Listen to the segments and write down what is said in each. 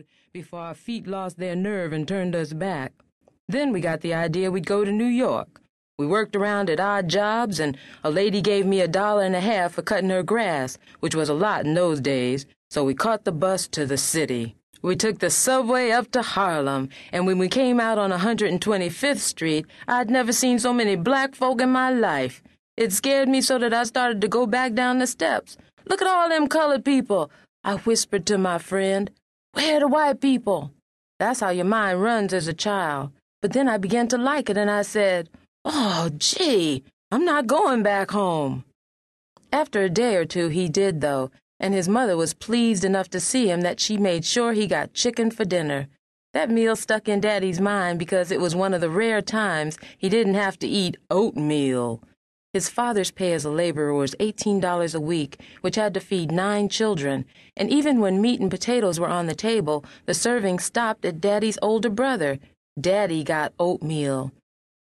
road before our feet lost their nerve and turned us back. Then we got the idea we'd go to New York. We worked around at odd jobs, and a lady gave me a dollar and a half for cutting her grass, which was a lot in those days, so we caught the bus to the city. We took the subway up to Harlem, and when we came out on 125th Street, I'd never seen so many black folk in my life. It scared me so that I started to go back down the steps. Look at all them colored people, I whispered to my friend. Where the white people? That's how your mind runs as a child. But then I began to like it, and I said, Oh, gee, I'm not going back home. After a day or two, he did, though, and his mother was pleased enough to see him that she made sure he got chicken for dinner. That meal stuck in Daddy's mind because it was one of the rare times he didn't have to eat oatmeal. His father's pay as a laborer was $18 a week, which had to feed nine children, and even when meat and potatoes were on the table, the serving stopped at Daddy's older brother. Daddy got oatmeal.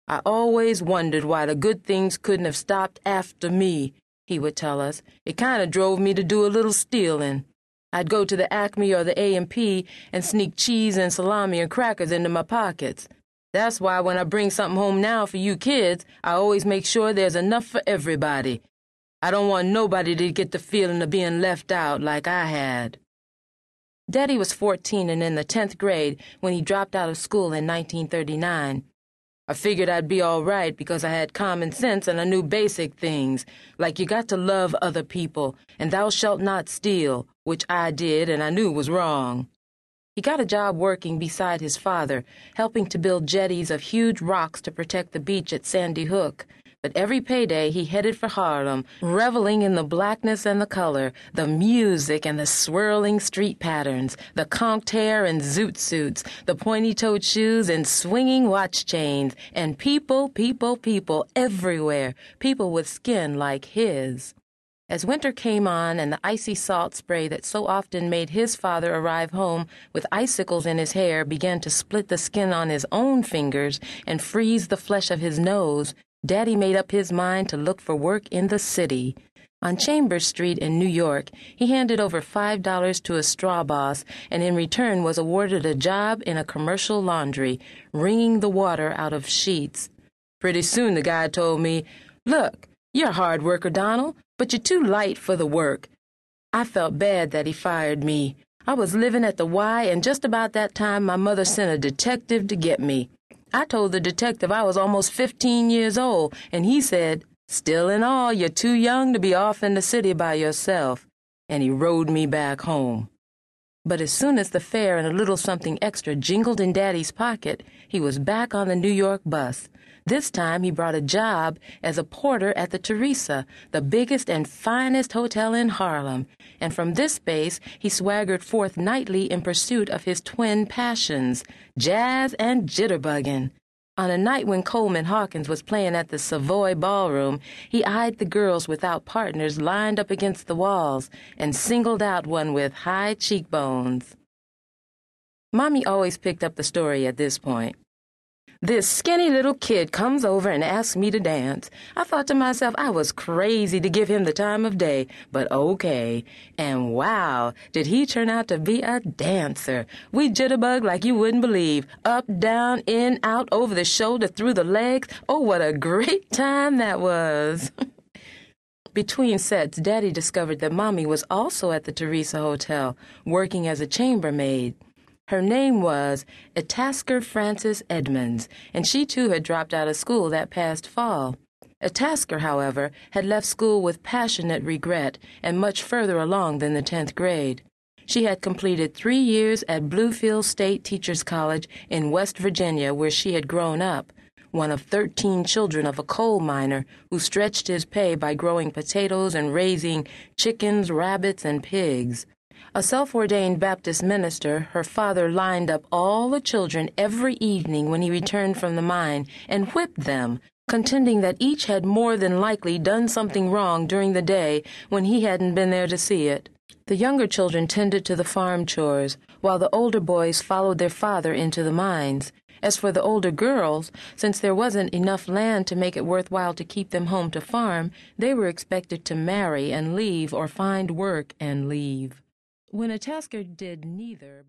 I always wondered why the good things couldn't have stopped after me, he would tell us. It kind of drove me to do a little stealing. I'd go to the Acme or the A&P and sneak cheese and salami and crackers into my pockets. That's why when I bring something home now for you kids, I always make sure there's enough for everybody. I don't want nobody to get the feeling of being left out like I had. Daddy was 14 and in the 10th grade when he dropped out of school in 1939. I figured I'd be all right because I had common sense and I knew basic things, like you got to love other people and thou shalt not steal, which I did and I knew was wrong. He got a job working beside his father, helping to build jetties of huge rocks to protect the beach at Sandy Hook but every payday he headed for Harlem, reveling in the blackness and the color, the music and the swirling street patterns, the conked hair and zoot suits, the pointy-toed shoes and swinging watch chains, and people, people, people everywhere, people with skin like his. As winter came on and the icy salt spray that so often made his father arrive home with icicles in his hair began to split the skin on his own fingers and freeze the flesh of his nose, Daddy made up his mind to look for work in the city. On Chambers Street in New York, he handed over $5 to a straw boss and in return was awarded a job in a commercial laundry, wringing the water out of sheets. Pretty soon the guy told me, Look, you're a hard worker, Donald, but you're too light for the work. I felt bad that he fired me. I was living at the Y, and just about that time my mother sent a detective to get me. I told the detective I was almost 15 years old, and he said, Still in all, you're too young to be off in the city by yourself. And he rode me back home. But as soon as the fare and a little something extra jingled in Daddy's pocket, he was back on the New York bus. This time he brought a job as a porter at the Theresa, the biggest and finest hotel in Harlem, and from this base he swaggered forth nightly in pursuit of his twin passions, jazz and jitterbugging. On a night when Coleman Hawkins was playing at the Savoy Ballroom, he eyed the girls without partners lined up against the walls and singled out one with high cheekbones. Mommy always picked up the story at this point. This skinny little kid comes over and asks me to dance. I thought to myself I was crazy to give him the time of day, but okay. And wow, did he turn out to be a dancer. We jitterbug like you wouldn't believe. Up, down, in, out, over the shoulder, through the legs. Oh, what a great time that was. Between sets, Daddy discovered that Mommy was also at the Theresa Hotel, working as a chambermaid. Her name was Itasker Frances Edmonds, and she too had dropped out of school that past fall. Itasker, however, had left school with passionate regret and much further along than the tenth grade. She had completed three years at Bluefield State Teachers College in West Virginia, where she had grown up, one of thirteen children of a coal miner who stretched his pay by growing potatoes and raising chickens, rabbits, and pigs. A self ordained Baptist minister, her father lined up all the children every evening when he returned from the mine and whipped them, contending that each had more than likely done something wrong during the day when he hadn't been there to see it. The younger children tended to the farm chores, while the older boys followed their father into the mines. As for the older girls, since there wasn't enough land to make it worthwhile to keep them home to farm, they were expected to marry and leave or find work and leave. When Itasker did neither,